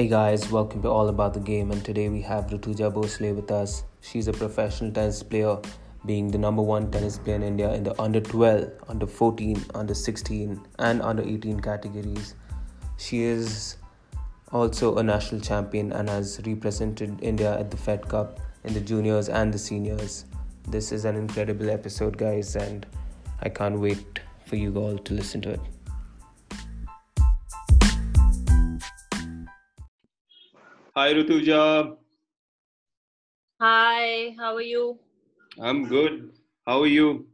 Hey guys, welcome to All About the Game, and today we have Rutuja Bhosle with us. She's a professional tennis player, being the number one tennis player in India in the under 12, under 14, under 16, and under 18 categories. She is also a national champion and has represented India at the Fed Cup in the juniors and the seniors. This is an incredible episode, guys, and I can't wait for you all to listen to it. Hi, Rutuja. Hi, how are you? I'm good. How are you?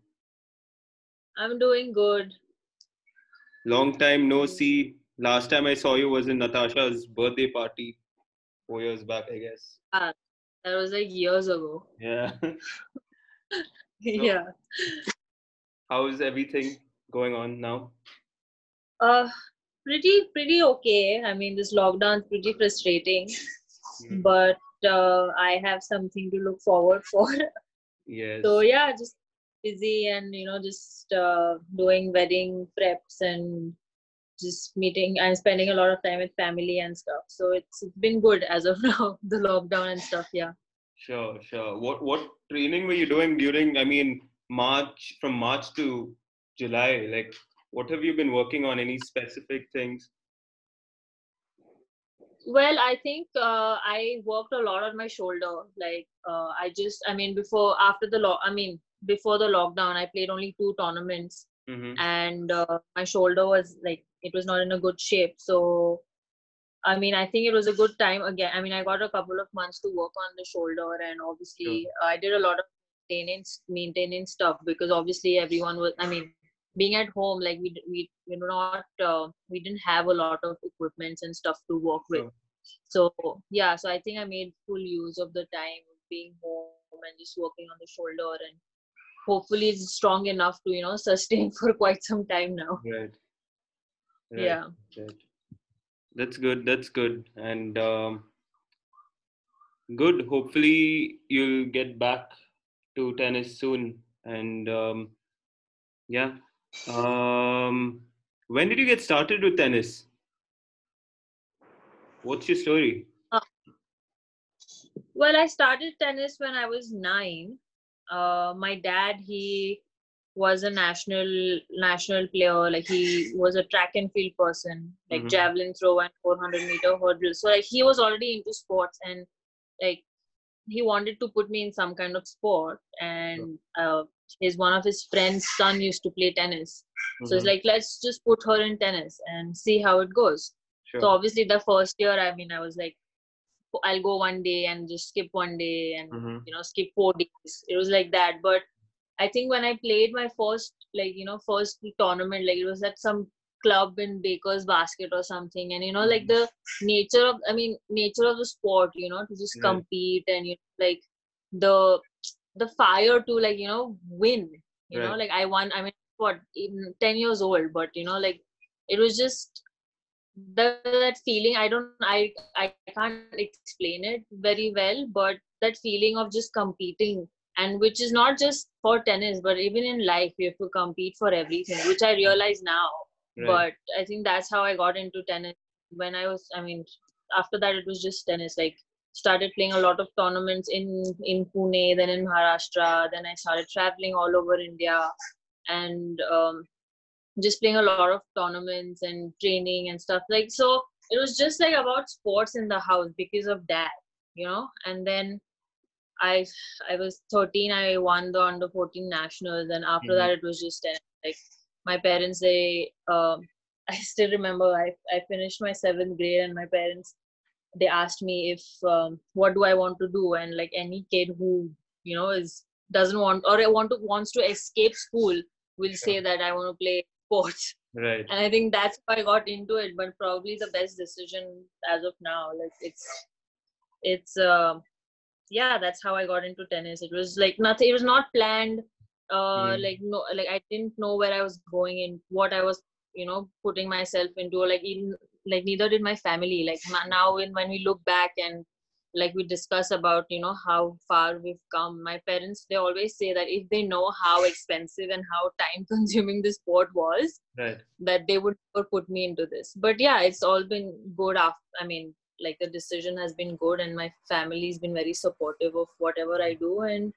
I'm doing good. Long time no see. Last time I saw you was in Natasha's birthday party, four years back, I guess. Ah, that was like years ago. Yeah. yeah. How's everything going on now? Uh, pretty pretty okay. I mean, this lockdown's pretty frustrating, Hmm. but uh, I have something to look forward for. Yes. so yeah, just busy and you know just uh, doing wedding preps and just meeting and spending a lot of time with family and stuff. So it's it's been good as of now. The lockdown and stuff. Yeah. Sure, sure. What what training were you doing during? I mean, March from March to July. Like, what have you been working on? Any specific things? Well, I think uh, I worked a lot on my shoulder. Like uh, I just, I mean, before after the law, I mean, before the lockdown, I played only two tournaments, Mm-hmm. and uh, my shoulder was like it was not in a good shape. So, I mean, I think it was a good time again. I mean, I got a couple of months to work on the shoulder, and obviously, I did a lot of maintenance maintenance stuff because obviously everyone was. I mean, being at home, like we we we do not uh, we didn't have a lot of equipments and stuff to work with. Sure. So yeah, so I think I made full use of the time of being home and just working on the shoulder and hopefully it's strong enough to you know sustain for quite some time now. Right. Right. Yeah. Right. That's good. That's good. And um, good. Hopefully, you'll get back to tennis soon. And um, yeah. Um, when did you get started with tennis? What's your story? Well, I started tennis when I was nine. Uh, my dad, he was a national national player. Like he was a track and field person, like Mhm. javelin throw and 400 meter hurdle. So like he was already into sports and like he wanted to put me in some kind of sport. And uh, his one of his friends' son used to play tennis. So it's Mhm. like let's just put her in tennis and see how it goes. Sure. So obviously the first year, I mean, I was like, I'll go one day and just skip one day and Mhm. you know skip four days. It was like that. But I think when I played my first like you know first tournament, like it was at some club in Baker's Basket or something, and you know like the nature of I mean nature of the sport, you know, to just compete and you know, like the the fire to like you know win. You know, like I won. I mean, what even ten years old, but you know like it was just that, that feeling i don't i i can't explain it very well but that feeling of just competing and which is not just for tennis but even in life you have to compete for everything which i realize now Right. but i think that's how i got into tennis when i was i mean after that it was just tennis like started playing a lot of tournaments in in pune then in maharashtra then i started traveling all over india and um, just playing a lot of tournaments and training and stuff like so it was just like about sports in the house because of that you know and then i i was 13 i won the under 14 nationals and after Mhm. that it was just like my parents they um i still remember i i finished my seventh grade and my parents they asked me if um, what do i want to do and like any kid who you know is doesn't want or I want to wants to escape school will say that i want to play sports Right. and i think that's how i got into it but probably the best decision as of now like it's it's uh, yeah that's how i got into tennis it was like nothing it was not planned uh Mm. like no like i didn't know where i was going in what i was you know putting myself into like even like neither did my family. Like now when when we look back and like we discuss about you know how far we've come my parents they always say that if they know how expensive and how time consuming this sport was Right. that they would never put me into this. But yeah it's all been good after i mean like the decision has been good and my family's been very supportive of whatever i do. And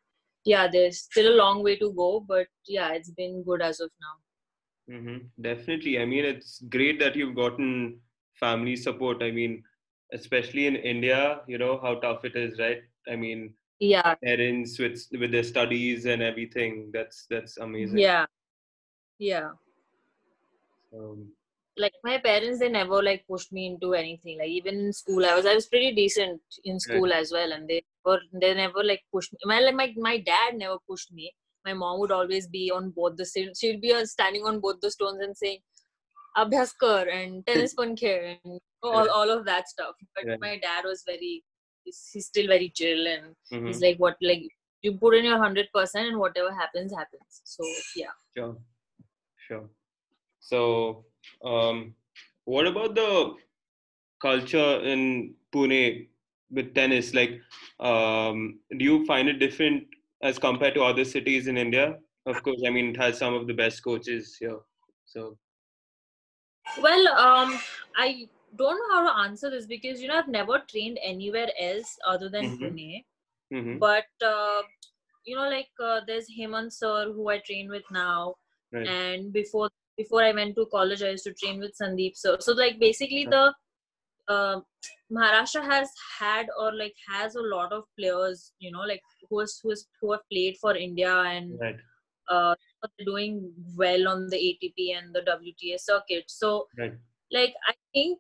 yeah there's still a long way to go but yeah it's been good as of now. Mm-hmm. definitely. I mean it's great that you've gotten family support i mean especially in india you know how tough it is right? I mean yeah. parents with with their studies and everything that's that's amazing. Yeah. Yeah. Um, like my parents they never like pushed me into anything. Like even in school i was i was pretty decent in school right. as well and they were they never like pushed me. My, like my, my dad never pushed me. My mom would always be on both the she'd be standing on both the stones and saying abhyas kar and tennis pun and all, all of that stuff but right. my dad was very he's, he's still very chill and mm-hmm. he's like what like you put in your 100% and whatever happens happens so yeah sure sure so, um, what about the culture in Pune with tennis? Like, um, do you find it different as compared to other cities in India? Of course, I mean, it has some of the best coaches here. So, well, um, I don't know how to answer this because you know I've never trained anywhere else other than mm-hmm. Pune. Mm-hmm. But uh, you know, like uh, there's Hemant sir who I train with now, right. and before before I went to college, I used to train with Sandeep. So, so like basically the uh, Maharashtra has had or like has a lot of players, you know, like who has who, who have played for India and right. uh, doing well on the ATP and the WTA circuit. So, right. like I think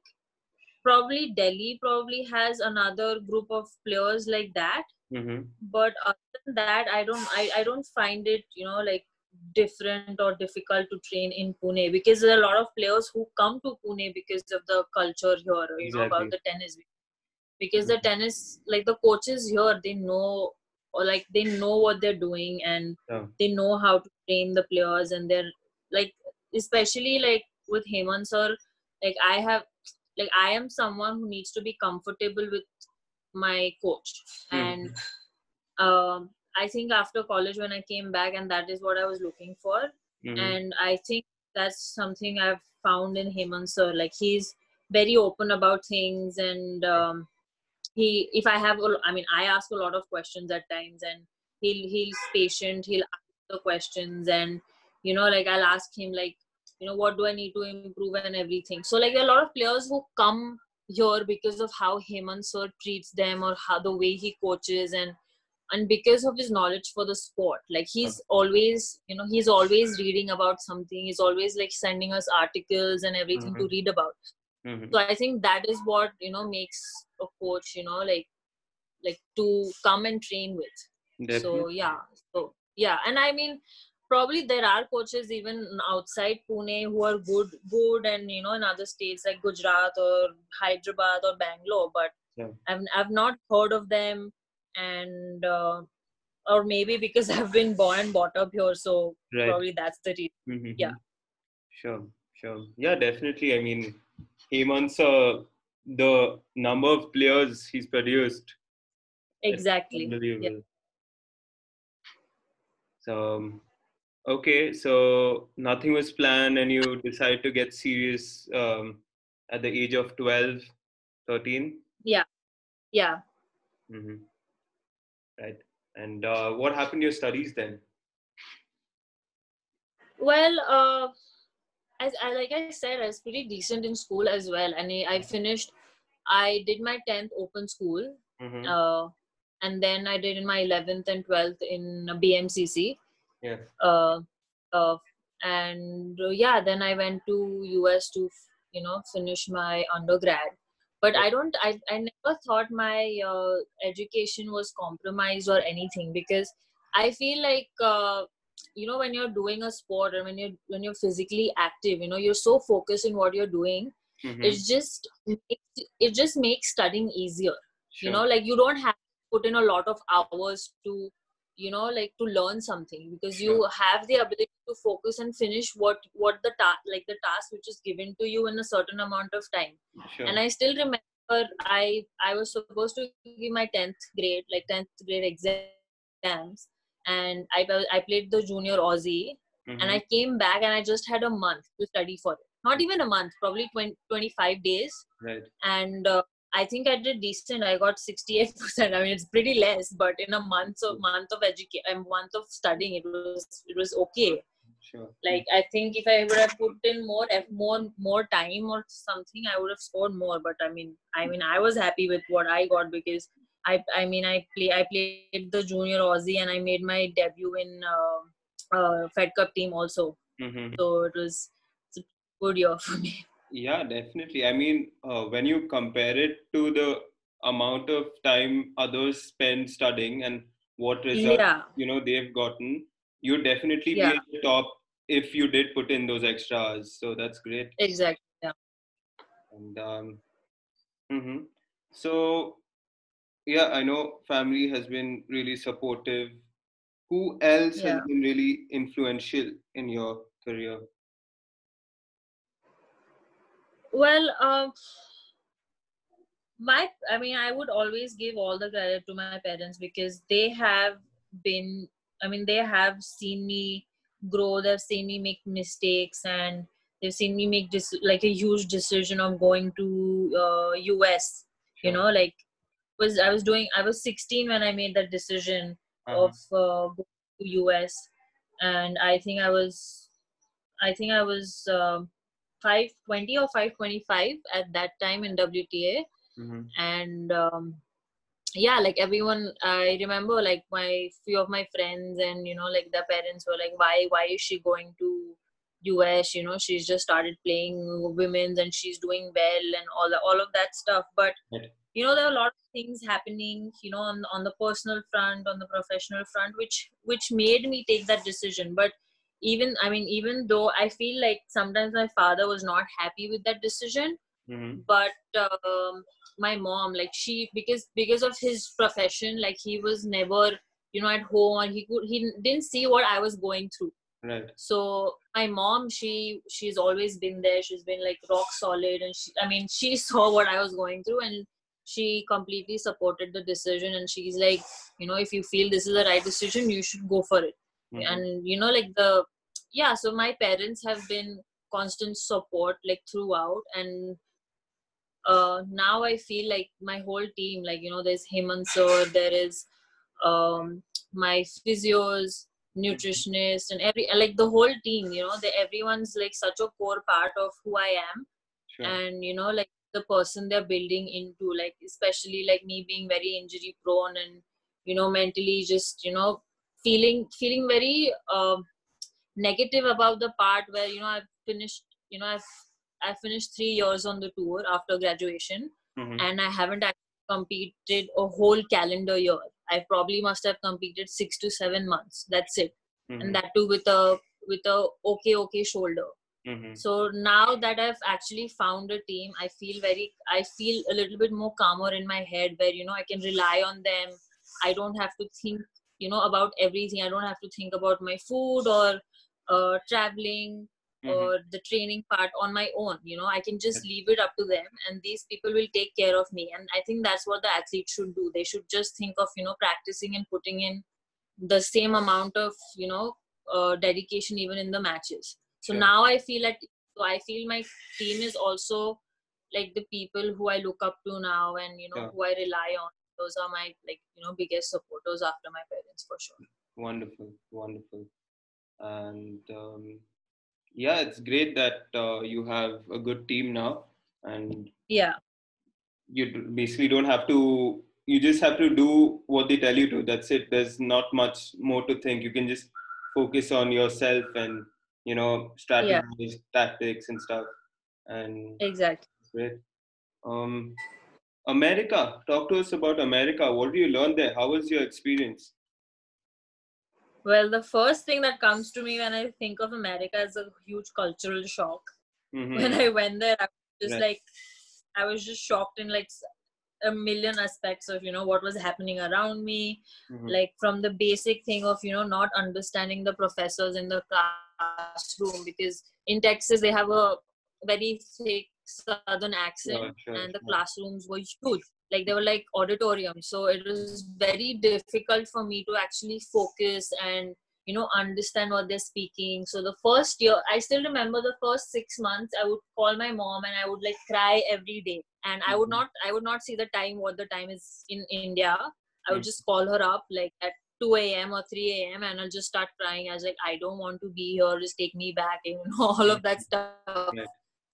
probably Delhi probably has another group of players like that. Mm-hmm. But other than that, I don't I, I don't find it you know like different or difficult to train in Pune because there are a lot of players who come to Pune because of the culture here, you exactly. know, about the tennis. Because the tennis, like the coaches here, they know or like they know what they're doing and yeah. they know how to train the players and they're like especially like with Hemant sir, like I have like I am someone who needs to be comfortable with my coach mm. and um I think after college when I came back, and that is what I was looking for. Mm-hmm. And I think that's something I've found in Hemant sir. Like he's very open about things, and um, he, if I have, I mean, I ask a lot of questions at times, and he'll he's patient. He'll ask the questions, and you know, like I'll ask him like, you know, what do I need to improve and everything. So like a lot of players who come here because of how Hemant sir treats them or how the way he coaches and and because of his knowledge for the sport like he's always you know he's always reading about something he's always like sending us articles and everything mm-hmm. to read about mm-hmm. so i think that is what you know makes a coach you know like like to come and train with Definitely. so yeah so yeah and i mean probably there are coaches even outside pune who are good good and you know in other states like gujarat or hyderabad or bangalore but yeah. I've, I've not heard of them and uh, or maybe because I've been born and brought up here, so right. probably that's the reason. Mm-hmm. Yeah. Sure, sure. Yeah, definitely. I mean, Hemant's uh, the number of players he's produced. Exactly. Yeah. So, um, okay, so nothing was planned, and you decided to get serious um, at the age of 12, 13? Yeah. Yeah. Mm-hmm right? And uh, what happened to your studies then? Well, uh, as, as like I said, I was pretty decent in school as well, and I, I finished. I did my tenth open school, mm-hmm. uh, and then I did in my eleventh and twelfth in BMCC. Yeah. Uh, uh, and uh, yeah, then I went to US to you know finish my undergrad but i don't i, I never thought my uh, education was compromised or anything because i feel like uh, you know when you're doing a sport or when you're when you're physically active you know you're so focused in what you're doing mm-hmm. it just it just makes studying easier sure. you know like you don't have to put in a lot of hours to you know like to learn something because you have the ability to focus and finish what what the task like the task which is given to you in a certain amount of time sure. and i still remember i i was supposed to give my 10th grade like 10th grade exams and i i played the junior aussie mm-hmm. and i came back and i just had a month to study for it not even a month probably 20, 25 days right and uh, I think I did decent. I got 68%. I mean, it's pretty less, but in a month of month of education, a month of studying, it was it was okay. Sure. Like I think if I would have put in more more more time or something, I would have scored more. But I mean, I mean, I was happy with what I got because I I mean, I play I played the junior Aussie and I made my debut in uh, uh, Fed Cup team also. Mm-hmm. So it was a good year for me. Yeah, definitely. I mean, uh, when you compare it to the amount of time others spend studying and what results Yeah, you know they've gotten, you'd definitely be at the top if you did put in those extra hours. So that's great. exactly. Yeah. And um, mm-hmm. so yeah, I know family has been really supportive. Who else has been really influential in your career? Well, um, my i mean i would always give all the credit to my parents because they have been i mean they have seen me grow they've seen me make mistakes and they've seen me make this like a huge decision of going to uh, us you know like was i was doing i was 16 when i made that decision Uh-huh. of uh, going to us and i think i was i think i was um 520 or 525 at that time in wta hmm and um, yeah like everyone i remember like my few of my friends and you know like their parents were like why why is she going to us you know she's just started playing women's and she's doing well and all the, all of that stuff but Right. you know there are a lot of things happening you know on on the personal front on the professional front which which made me take that decision but even i mean even though i feel like sometimes my father was not happy with that decision hmm but um, my mom like she because because of his profession like he was never you know at home and he could he didn't see what i was going through Right. so my mom she she's always been there she's been like rock solid and she i mean she saw what i was going through and she completely supported the decision and she's like you know if you feel this is the right decision you should go for it Mhm. and you know like the yeah so my parents have been constant support like throughout and uh now i feel like my whole team like you know there's Hemant sir there is um my physios nutritionist and every like the whole team you know the, everyone's like such a core part of who i am Sure. and you know like the person they're building into like especially like me being very injury prone and you know mentally just you know feeling feeling very um negative about the part where you know i've finished you know i've i finished three years on the tour after graduation Mhm. and i haven't actually competed a whole calendar year i probably must have competed six to seven months. That's it. Mhm. and that too with a with a okay okay shoulder. Mhm. so now that i've actually found a team i feel very i feel a little bit more calmer in my head where you know i can rely on them. I don't have to think you know about everything. I don't have to think about my food or uh, traveling Mhm. or the training part on my own you know i can just leave it up to them and these people will take care of me and i think that's what the athlete should do they should just think of you know practicing and putting in the same amount of you know uh, dedication even in the matches so Sure. now i feel like so i feel my team is also like the people who i look up to now and you know Yeah. who i rely on those are my like you know biggest supporters after my parents for sure Wonderful, wonderful. And um, yeah, it's great that uh, you have a good team now, and yeah you basically don't have to. You just have to do what they tell you to. That's it. There's not much more to think. You can just focus on yourself and you know yeah tactics, and stuff. And exactly great. Um, America. Talk to us about America. What do you learn there? How was your experience? Well the first thing that comes to me when i think of america is a huge cultural shock hmm when i went there i was just Right. like i was just shocked in like a million aspects of you know what was happening around me hmm like from the basic thing of you know not understanding the professors in the classroom because in texas they have a very thick southern accent sure, and the sure. classrooms were huge like they were like auditoriums so it was very difficult for me to actually focus and you know understand what they're speaking. So the first year i still remember the first six months i would call my mom and i would like cry every day. And i would mm-hmm. not i would not see the time what the time is in india. I would just call her up like at 2 a.m or 3 a.m and i'll just start crying. I was like i don't want to be here. Just take me back you know all of that stuff yeah.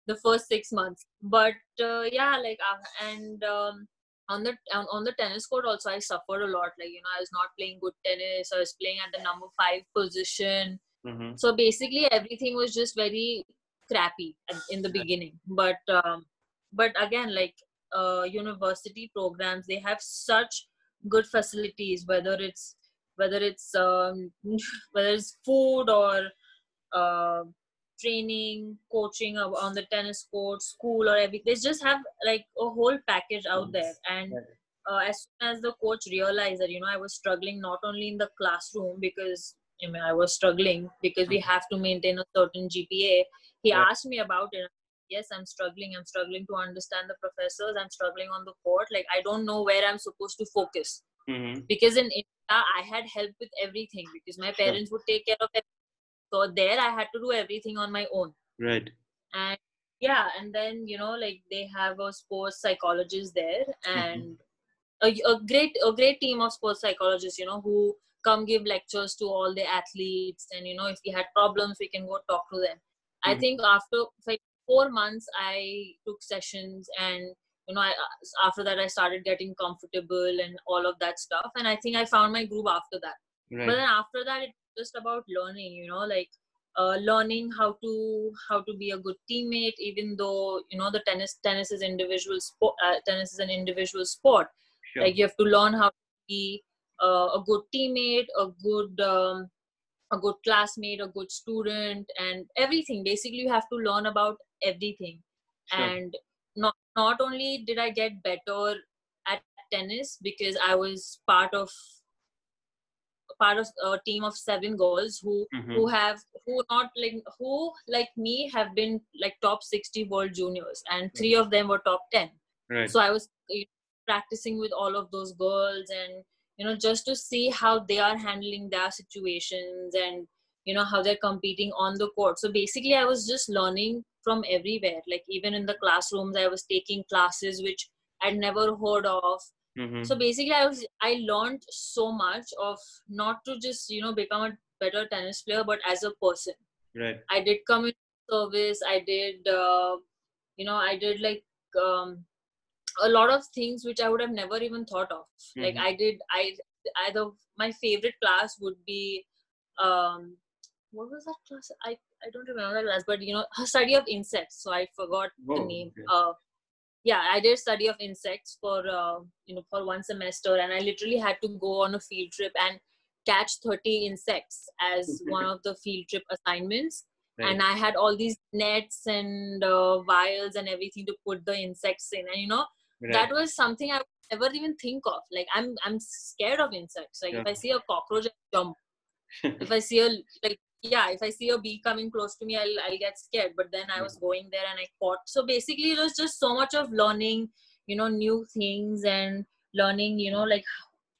the first six months. But uh, yeah like uh, and um, on the on, on the tennis court also i suffered a lot like you know i was not playing good tennis i was playing at the number five position. Mm-hmm. so basically everything was just very crappy in the beginning. But um, but again like uh, university programs they have such good facilities whether it's whether it's um, whether it's food or uh, training, coaching on the tennis court, school, or everything. They just have like a whole package out there. And uh, as soon as the coach realized that you know I was struggling not only in the classroom because I mean I was struggling because we mm-hmm. have to maintain a certain GPA. He asked me about it. Yes, I'm struggling. I'm struggling to understand the professors. I'm struggling on the court. Like I don't know where I'm supposed to focus. Mm-hmm. Because in India, I had help with everything because my parents would take care of everything so there i had to do everything on my own right and yeah and then you know like they have a sports psychologist there mm-hmm. and mm-hmm. a, a great a great team of sports psychologists you know who come give lectures to all the athletes and you know if we had problems we can go talk to them mm-hmm. i think after like four months i took sessions and you know I, after that i started getting comfortable and all of that stuff and i think i found my groove after that right. but then after that it just about learning you know like uh, learning how to how to be a good teammate even though you know the tennis tennis is individual sport uh, tennis is an individual sport sure. like you have to learn how to be uh, a good teammate a good um, a good classmate a good student and everything basically you have to learn about everything sure. and not not only did i get better at tennis because i was part of part of a team of seven girls who mm-hmm. who have who not like who like me have been like top 60 world juniors and three mm-hmm. of them were top 10 right. so i was practicing with all of those girls and you know just to see how they are handling their situations and you know how they're competing on the court so basically i was just learning from everywhere like even in the classrooms i was taking classes which i'd never heard of Mm-hmm. So basically, I was I learned so much of not to just you know become a better tennis player, but as a person. Right. I did community service. I did, uh, you know, I did like um, a lot of things which I would have never even thought of. Mm-hmm. Like I did, I either my favorite class would be, um, what was that class? I I don't remember that class, but you know, study of insects. So I forgot Whoa, the name. Okay. Uh, yeah i did study of insects for uh, you know for one semester and i literally had to go on a field trip and catch 30 insects as one of the field trip assignments right. and i had all these nets and uh, vials and everything to put the insects in and you know right. that was something i would never even think of like i'm i'm scared of insects like yeah. if i see a cockroach I jump if i see a like yeah if i see a bee coming close to me i'll, I'll get scared. But then i was going there and i caught so basically it was just so much of learning you know new things and learning you know like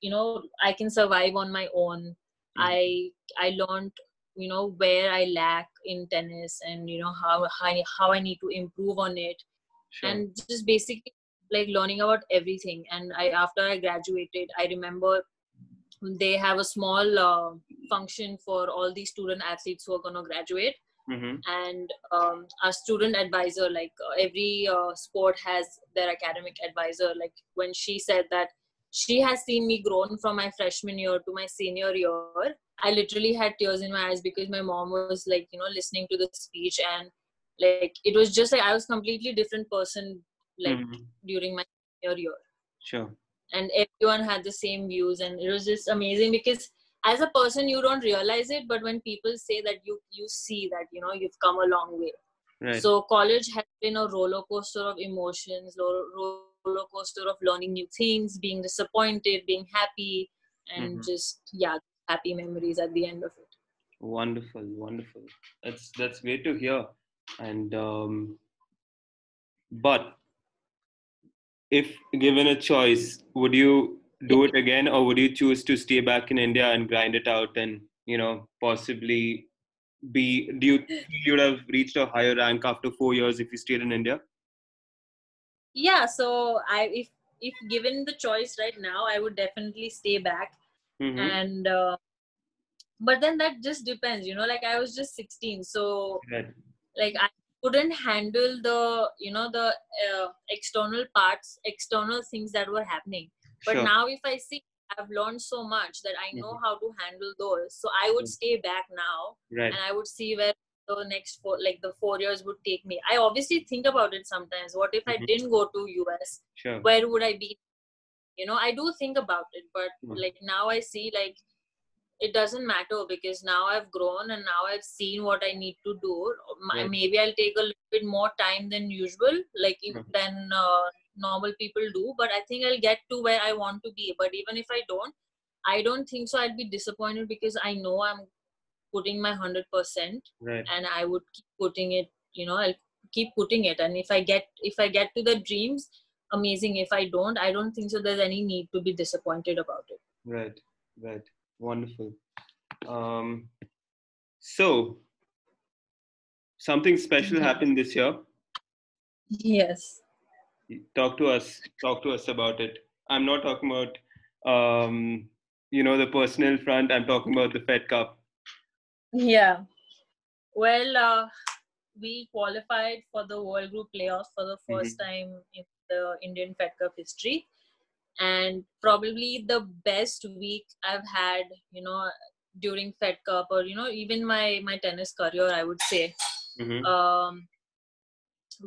you know i can survive on my own. Mm-hmm. i i learned you know where i lack in tennis and you know how how, how i need to improve on it. Sure. and just basically like learning about everything. And i after i graduated i remember they have a small uh, function for all the student athletes who are going to graduate mm-hmm. and um, a student advisor like uh, every uh, sport has their academic advisor like when she said that she has seen me grown from my freshman year to my senior year i literally had tears in my eyes because my mom was like you know listening to the speech and like it was just like i was completely different person like mm-hmm. during my senior year sure and everyone had the same views and it was just amazing because as a person you don't realize it but when people say that you you see that you know you've come a long way right. so college has been a roller coaster of emotions roller coaster of learning new things being disappointed being happy and mm-hmm. just yeah happy memories at the end of it wonderful wonderful that's that's great to hear and um but if given a choice, would you do it again, or would you choose to stay back in India and grind it out and you know, possibly be? Do you you would have reached a higher rank after four years if you stayed in India? Yeah. So I, if if given the choice right now, I would definitely stay back. Mm-hmm. And uh, but then that just depends, you know. Like I was just 16, so Right. like I couldn't handle the you know the uh, external parts, external things that were happening. But Sure. now, if I see, I've learned so much that I know how to handle those. So I would Mhm. stay back now Right. and I would see where the next four, like the four years would take me. I obviously think about it sometimes. What if I Mhm. didn't go to US? Sure. Where would I be? You know, I do think about it, but Mhm. like now I see like it doesn't matter because now I've grown and now I've seen what I need to do. My- Right. Maybe I'll take a little bit more time than usual, like Mhm. than uh, normal people do. But I think I'll get to where I want to be. But even if I don't, I don't think so. I'd be disappointed because I know I'm putting my hundred percent, Right. and I would keep putting it. You know, I'll keep putting it. And if I get if I get to the dreams, amazing. If I don't, I don't think so. There's any need to be disappointed about it. Right. Right. Wonderful. Um, so something special Mhm. happened this year. Yes. Talk to us. Talk to us about it. I'm not talking about, um, you know, the personal front. I'm talking about the Fed Cup. Yeah. Well, uh, we qualified for the World Group playoffs for the 1st time in the Indian Fed Cup history. And probably the best week I've had, you know, during Fed Cup or, you know, even my, my tennis career, I would say. Mhm. Um,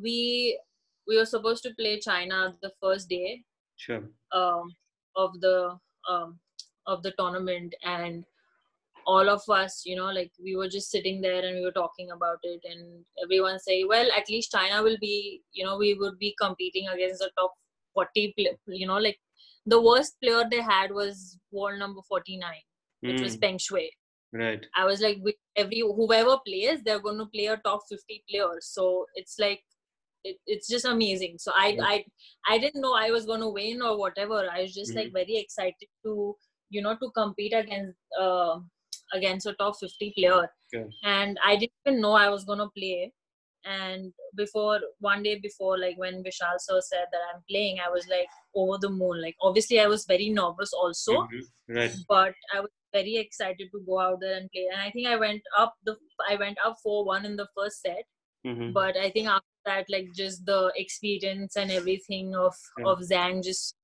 we we were supposed to play China the first day, Sure. um, of the um, of the tournament and all of us you know like we were just sitting there and we were talking about it and everyone say well at least china will be you know we would be competing against the top 40 pl- you know like the worst player they had was world number 49 which was Mm, Peng Shuai right. i was like every whoever plays they're going to play a top 50 players so it's like it, it's just amazing so i Yeah. i i didn't know i was going to win or whatever i was just like very excited to you know to compete against uh, against a top 50 player Sure. and i didn't even know i was going to play and before one day before like when vishal sir said that i'm playing i was like over the moon like obviously i was very nervous also Mhm. Right. but I was very excited to go out there and play. And I think I went up the I went up four one in the first set, Mhm. but I think after that, like just the experience and everything of Yeah. of Zhang just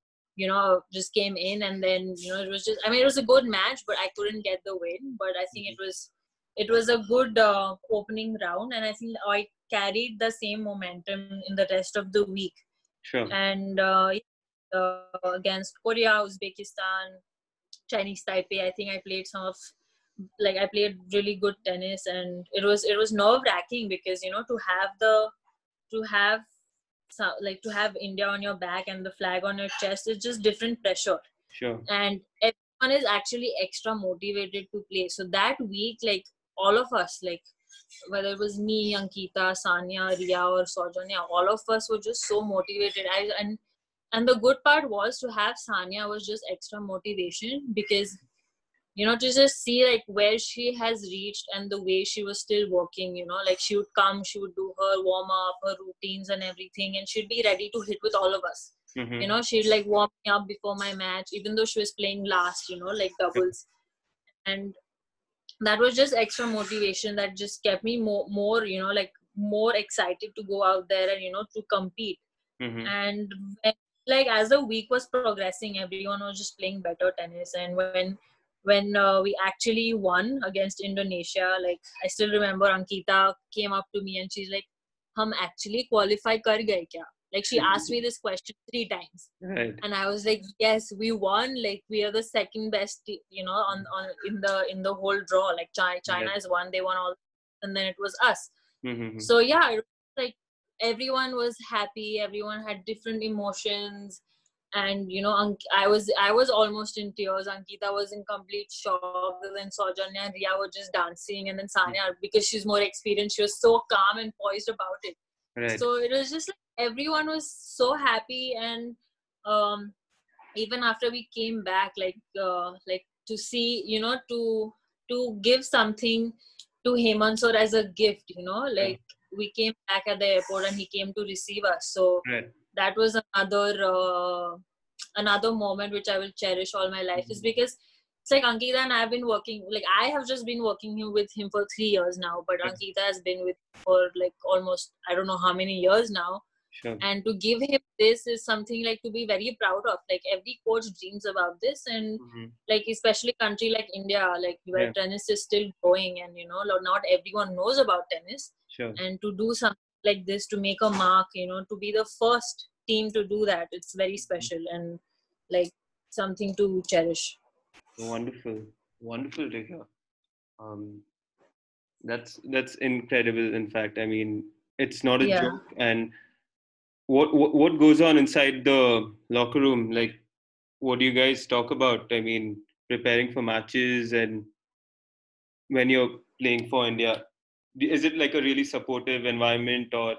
you know just came in, and then you know it was just I mean it was a good match, but I couldn't get the win. But I think it was it was a good uh, opening round, and I think I carried the same momentum in the rest of the week Sure. and uh, uh, against Korea, Uzbekistan, Chinese Taipei. I think I played some of like I played really good tennis, and it was it was nerve wracking because you know to have the to have so- like to have India on your back and the flag on your chest is just different pressure, Sure. and everyone is actually extra motivated to play. So that week, like all of us, like whether it was me, Ankita, Sanya, Ria, or Sowjanya, all of us were just so motivated. I and and the good part was to have Sanya was just extra motivation because you know to just see like where she has reached and the way she was still working. You know, like she would come, she would do her warm up, her routines and everything, and she'd be ready to hit with all of us Mhm. you know she'd like warm me up before my match even though she was playing last you know like doubles and that was just extra motivation that just kept me more more you know like more excited to go out there and you know to compete Mhm. and when, like as the week was progressing everyone was just playing better tennis and when when uh, we actually won against indonesia like i still remember ankita came up to me and she's like hum actually qualify kar gaye kya? Like she asked me this question three times. Right. and i was like yes we won. Like we are the second best you know on on in the in the whole draw. Like china, china Right. is one they won all and then it was us. Mhm. so yeah like everyone was happy. Everyone had different emotions and you know i was i was almost in tears ankita was in complete shock and then Sowjanya and ria were just dancing and then sanya because she's more experienced she was so calm and poised about it Right. so it was just like everyone was so happy and um even after we came back like uh, like to see you know to to give something to Hemant sir as a gift, you know, like yeah. we came back at the airport and he came to receive us. So right. That was another uh, another moment which I will cherish all my life mm-hmm. is because it's like Ankita and I've been working like I have just been working with him for three years now, but Ankita has been with for like almost I don't know how many years now. Sure. And to give him this is something like to be very proud of. Like every coach dreams about this, and mm-hmm. like especially country like India, like where yeah. tennis is still growing, and you know not everyone knows about tennis. Sure. And to do something like this, to make a mark, you know, to be the first team to do that, it's very mm-hmm. special and like something to cherish. Wonderful, wonderful to hear. Um, that's that's incredible. In fact, I mean, it's not a yeah. joke, and what, what what goes on inside the locker room like what do you guys talk about i mean preparing for matches and when you're playing for india is it like a really supportive environment or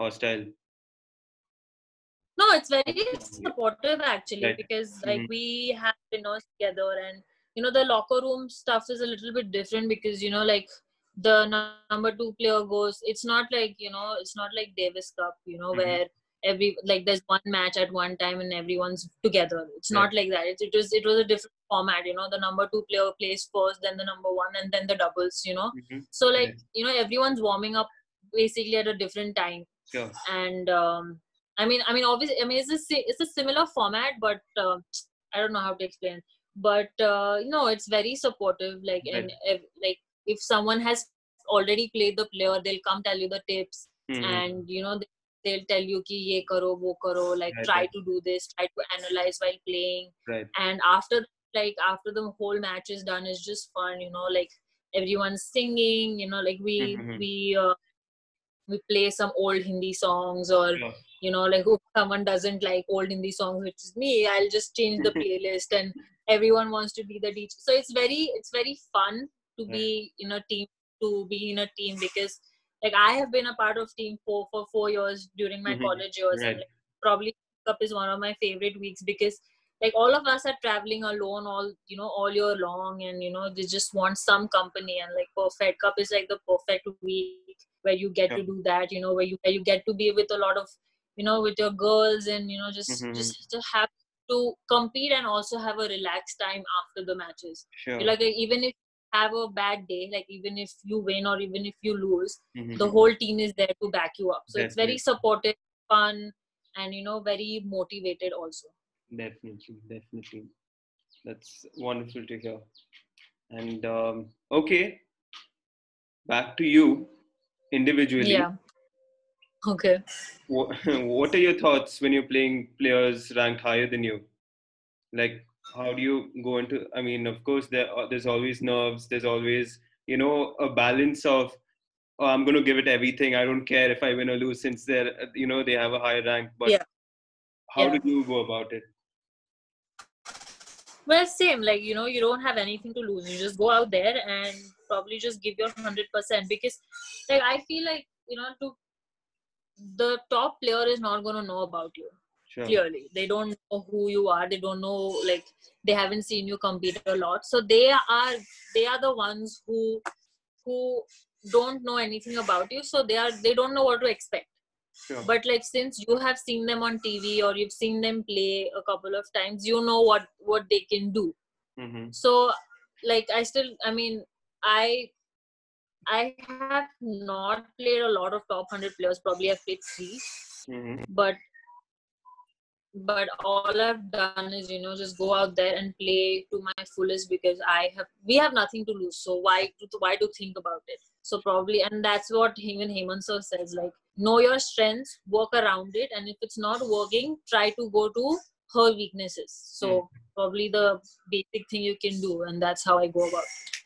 hostile no it's very supportive actually right. because like mm-hmm. we have dinners together and you know the locker room stuff is a little bit different because you know like the number two player goes it's not like you know it's not like davis cup you know mm-hmm. where every like there's one match at one time and everyone's together it's not like that it, it was it was a different format you know the number two player plays first then the number one and then the doubles you know mm-hmm. so like you know everyone's warming up basically at a different time sure. and um i mean i mean obviously i mean it's a it's a similar format but uh, i don't know how to explain but uh, you know it's very supportive like right. and if, like if someone has already played the player they'll come tell you the tips mm-hmm. and you know they'll tell you ki ye karo wo karo like right, try right. to do this try to analyze while playing right. and after like after the whole match is done it's just fun you know like everyone's singing you know like we mm-hmm. we uh, we play some old hindi songs or yeah. you know like if someone doesn't like old hindi songs which is me i'll just change the playlist and everyone wants to be the teacher So it's very it's very fun to be in a team to be in a team because like I have been a part of Team Four for four years during my mm-hmm. college years, right. and like, probably Cup is one of my favorite weeks because like all of us are traveling alone all you know all year long, and you know they just want some company, and like Perfect Cup is like the perfect week where you get to do that, you know, where you where you get to be with a lot of you know with your girls and you know just mm-hmm. just to have to compete and also have a relaxed time after the matches. Sure. Like even if have a bad day, like even if you win or even if you lose, mm-hmm. the whole team is there to back you up. So Definitely. it's very supportive, fun, and you know, very motivated also. Definitely, definitely. That's wonderful to hear. And um, okay, back to you individually. Yeah. Okay. What, what are your thoughts when you're playing players ranked higher than you? Like, how do you go into i mean of course there there's always nerves there's always you know a balance of oh, i'm going to give it everything i don't care if i win or lose since they're you know they have a higher rank but yeah. how yeah. do you go about it well same like you know you don't have anything to lose you just go out there and probably just give your 100% because like i feel like you know to the top player is not going to know about you sure. clearly they don't know who you are they don't know like they haven't seen you compete a lot so they are they are the ones who who don't know anything about you so they are they don't know what to expect sure. but like since you have seen them on tv or you've seen them play a couple of times you know what what they can do mm-hmm. so like i still i mean i i have not played a lot of top 100 players probably i've played 3 mm-hmm. but but all I've done is you know just go out there and play to my fullest because I have we have nothing to lose so why to why to think about it so probably and that's what even Hemant sir says like know your strengths work around it and if it's not working try to go to her weaknesses so mm. probably the basic thing you can do and that's how I go about it.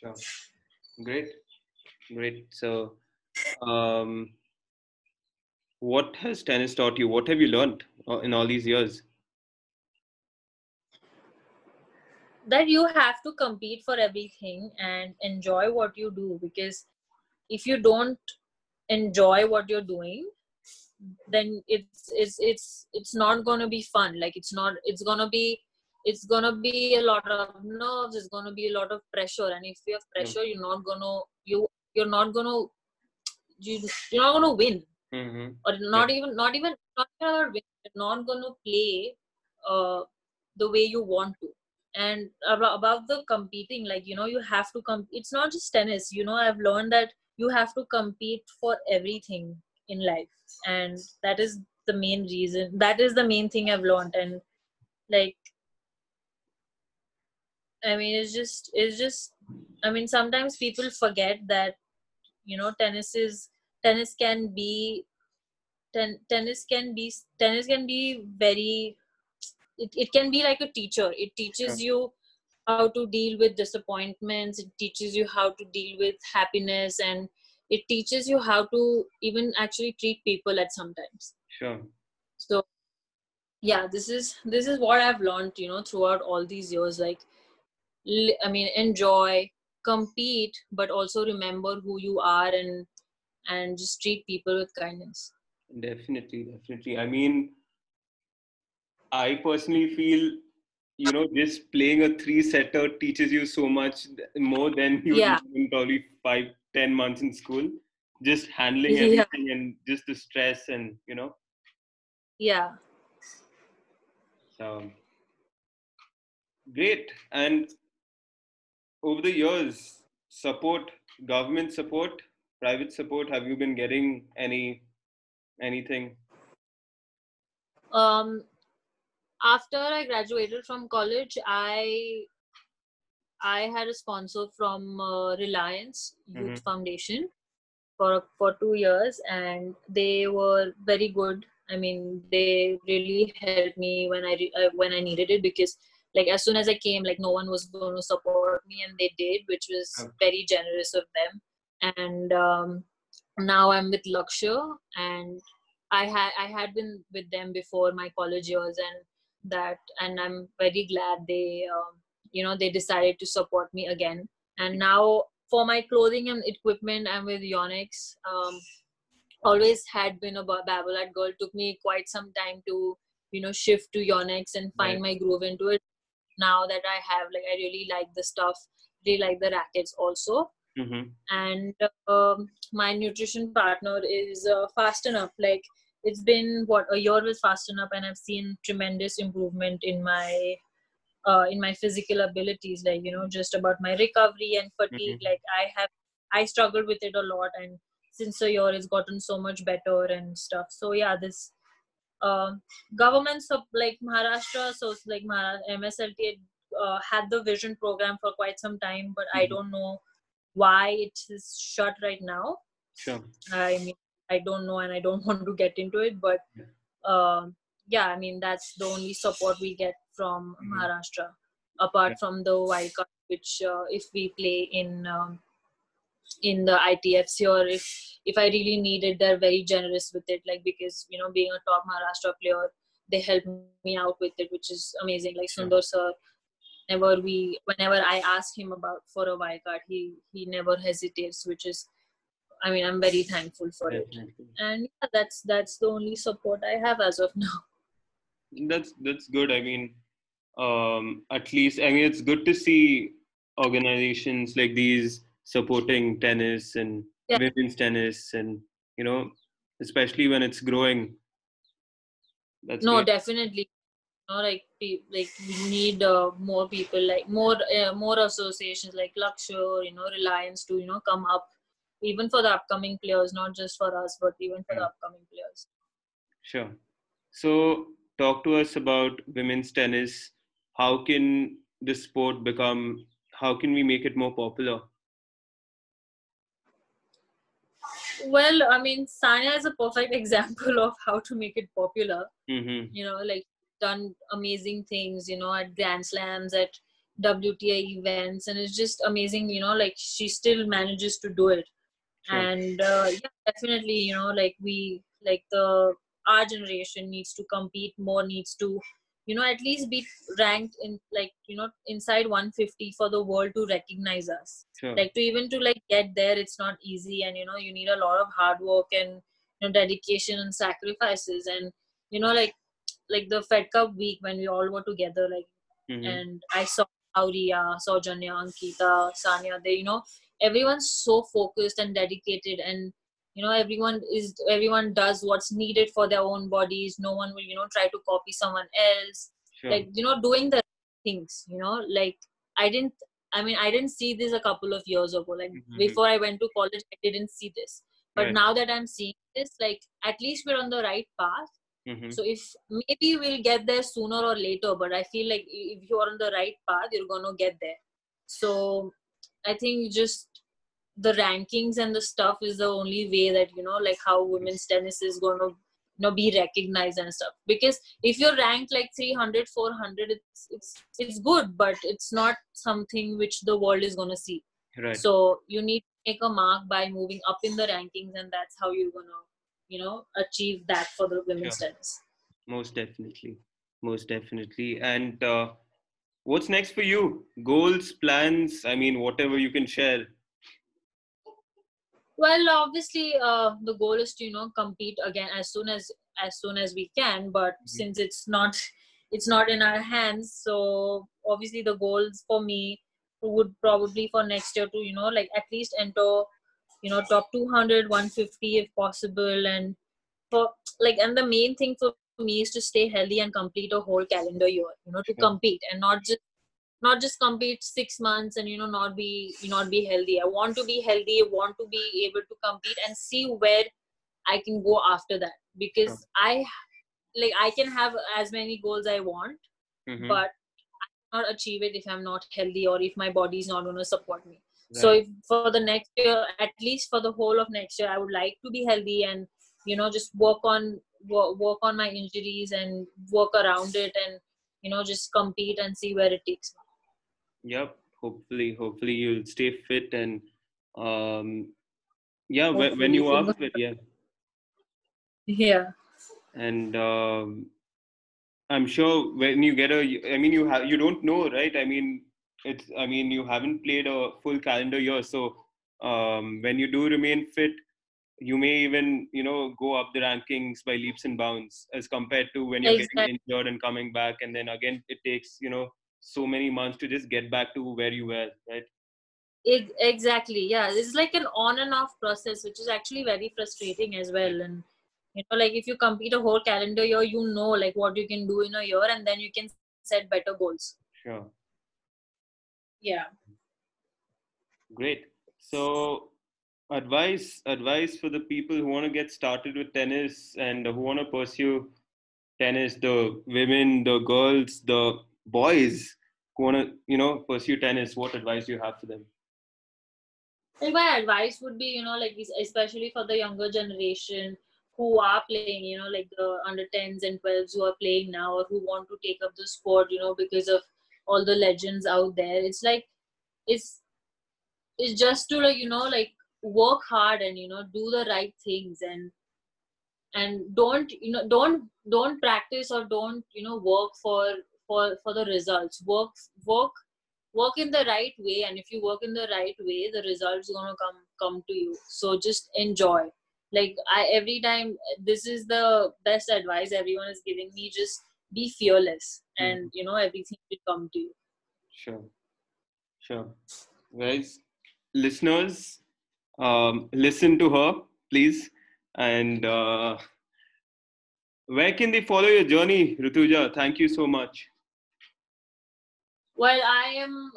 Sure, great, great. So um what has tennis taught you? What have you learned uh, in all these years? That you have to compete for everything and enjoy what you do because if you don't enjoy what you're doing then it's it's it's it's not going to be fun like it's not it's going to be it's gonna be a lot of nerves it's gonna be a lot of pressure and if you have pressure you're not gonna you you're not gonna you, you're not gonna win mm-hmm. or not even not even not you're not gonna play uh the way you want to. And about, about the competing like you know you have to come it's not just tennis you know i've learned that you have to compete for everything in life. And that is the main reason that is the main thing i've learned. And like i mean it's just it's just i mean sometimes people forget that you know tennis is tennis can be ten, tennis can be tennis can be very it, it can be like a teacher. It teaches you how to deal with disappointments. It teaches you how to deal with happiness. And it teaches you how to even actually treat people at sometimes Sure. so yeah this is this is what i've learned you know throughout all these years. Like i mean enjoy compete but also remember who you are and and just treat people with kindness Definitely, definitely. I mean, I personally feel, you know, just playing a three setter teaches you so much more than you Yeah. in probably five, ten months in school. Just handling Yeah. everything and just the stress and you know. yeah So great. And over the years, support, government support, private support, have you been getting any anything? um after i graduated from college i i had a sponsor from uh, reliance youth Mhm. foundation for for 2 years and they were very good i mean they really helped me when i re- uh, when i needed it because like as soon as i came like no one was going to support me and they did which was Okay. very generous of them and um, now i'm with lakshya and I had I had been with them before my college years, and that and I'm very glad they um, you know they decided to support me again. And now for my clothing and equipment, I'm with Yonex. Um, always had been a Ba- Babolat girl. Took me quite some time to you know shift to Yonex and find my groove into it. Now that I have like I really like the stuff. Really like the rackets also Mm-hmm. and um, my nutrition partner is uh, Fast&Up like it's been what a year with Fast&Up and i've seen tremendous improvement in my uh, in my physical abilities like you know just about my recovery and fatigue Mhm. like i have i struggled with it a lot and since a year it's gotten so much better and stuff so yeah this um, governments of like maharashtra so like Mahara- mslta uh, had the vision program for quite some time but i Mhm. don't know why it is shut right now Sure. i mean i don't know and i don't want to get into it but um yeah i mean that's the only support we get from Mhm. maharashtra apart Yeah. from the wild card which uh, if we play in um, in the itfc or if if i really need it they're very generous with it like because you know being a top maharashtra player they help me out with it which is amazing like Sure. sundar sir whenever we whenever i ask him about for a wild card he he never hesitates which is i mean i'm very thankful for it and yeah, that's that's the only support i have as of now That's that's good. I mean, um, at least I mean it's good to see organizations like these supporting tennis and Yeah. women's tennis, and you know, especially when it's growing. That's no great. definitely know like pe- like we need uh, more people like more uh, more associations like Lakshya, you know reliance to you know come up even for the upcoming players not just for us but even for the upcoming players Sure. So, talk to us about women's tennis. How can the sport become? How can we make it more popular? well i mean sania is a perfect example of how to make it popular Mm-hmm. you know like done amazing things you know at grand slams at wta events. And it's just amazing you know like she still manages to do it. Sure. and uh, yeah definitely you know like we like the our generation needs to compete more needs to you know at least be ranked in like you know inside 150 for the world to recognize us. Sure. like to even to like get there it's not easy. And you know you need a lot of hard work and you know dedication and sacrifices. And you know like like the fed cup week when we all were together like mm-hmm. and I saw Auria, Sowjanya, Ankita, Sania. They, you know, everyone's so focused and dedicated, and you know, everyone is everyone does what's needed for their own bodies. No one will, you know, try to copy someone else. Sure. Like you know, doing the things. You know, like I didn't. I mean, I didn't see this a couple of years ago. Like mm-hmm. before I went to college, I didn't see this. But right. now that I'm seeing this, like at least we're on the right path Mm-hmm. So if maybe we'll get there sooner or later, but I feel like if you're on the right path, you're gonna get there. So I think just the rankings and the stuff is the only way that you know, like how women's tennis is gonna you know be recognized and stuff. Because if you're ranked like 300, 400, it's it's it's good, but it's not something which the world is gonna see. Right. So you need to make a mark by moving up in the rankings, and that's how you're gonna you know achieve that for the women's yeah. tennis? Most definitely. Most definitely. And uh, what's next for you? Goals plans i mean whatever you can share. Well obviously uh, the goal is to you know compete again as soon as as soon as we can but mm-hmm. since it's not it's not in our hands so obviously the goals for me would probably for next year to you know like at least enter you know top 200 150 if possible. And for like and the main thing for me is to stay healthy and complete a whole calendar year you know to compete and not just not just compete six months and you know not be not be healthy. I want to be healthy I want to be able to compete and see where i can go after that. Because i like i can have as many goals i want mm-hmm. but i cannot achieve it if i'm not healthy or if my body is not going to support me so if for the next year at least for the whole of next year i would like to be healthy and you know just work on work on my injuries and work around it and you know just compete and see where it takes me. Yep. Hopefully hopefully you'll stay fit and um yeah when, when you are fit yeah. Yeah. And um i'm sure when you get a i mean you have you don't know right? I mean it's i mean you haven't played a full calendar year so um, when you do remain fit you may even you know go up the rankings by leaps and bounds as compared to when you're exactly. getting injured and coming back and then again it takes you know so many months to just get back to where you were right? Exactly yeah. It's like an on and off process which is actually very frustrating as well and you know like if you compete a whole calendar year you know like what you can do in a year and then you can set better goals. Sure yeah. Great. So advice advice for the people who want to get started with tennis and who want to pursue tennis the women the girls the boys who want to you know pursue tennis what advice do you have for them? Well, my advice would be you know like especially for the younger generation who are playing you know like the under 10s and 12s who are playing now or who want to take up the sport you know because of all the legends out there. It's like it's it's just to like you know like work hard and you know do the right things and and don't you know don't don't practice or don't you know work for for for the results. Work work work in the right way. And if you work in the right way the results gonna come come to you. So just enjoy. Like i every time this is the best advice everyone is giving me. Just be fearless and mm-hmm. you know everything will come to you. Sure. Sure. Guys listeners um, listen to her please. And uh, where can they follow your journey rutuja thank you so much. Well i am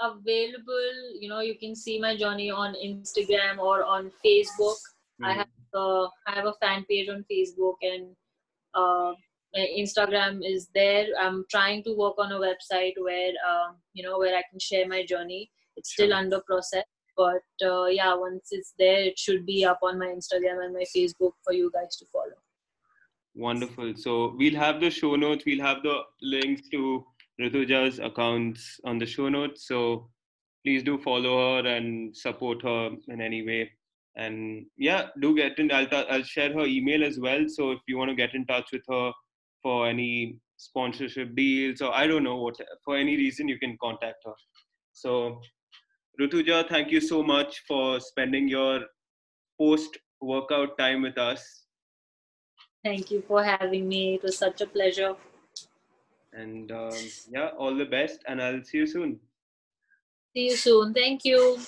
available. You know you can see my journey on instagram or on facebook. Mm-hmm. i have uh, i have a fan page on facebook and uh, Instagram is there. I'm trying to work on a website where um, you know where I can share my journey. It's sure. still under process, but uh, yeah, once it's there, it should be up on my Instagram and my Facebook for you guys to follow. Wonderful. So we'll have the show notes. We'll have the links to Rutuja's accounts on the show notes. So please do follow her and support her in any way and yeah do get in I'll, t- I'll share her email as well so if you want to get in touch with her for any sponsorship deals or I don't know what for any reason you can contact her. So Rutuja, thank you so much for spending your post workout time with us. Thank you for having me. It was such a pleasure. And um, yeah, all the best, and I'll see you soon. See you soon. Thank you.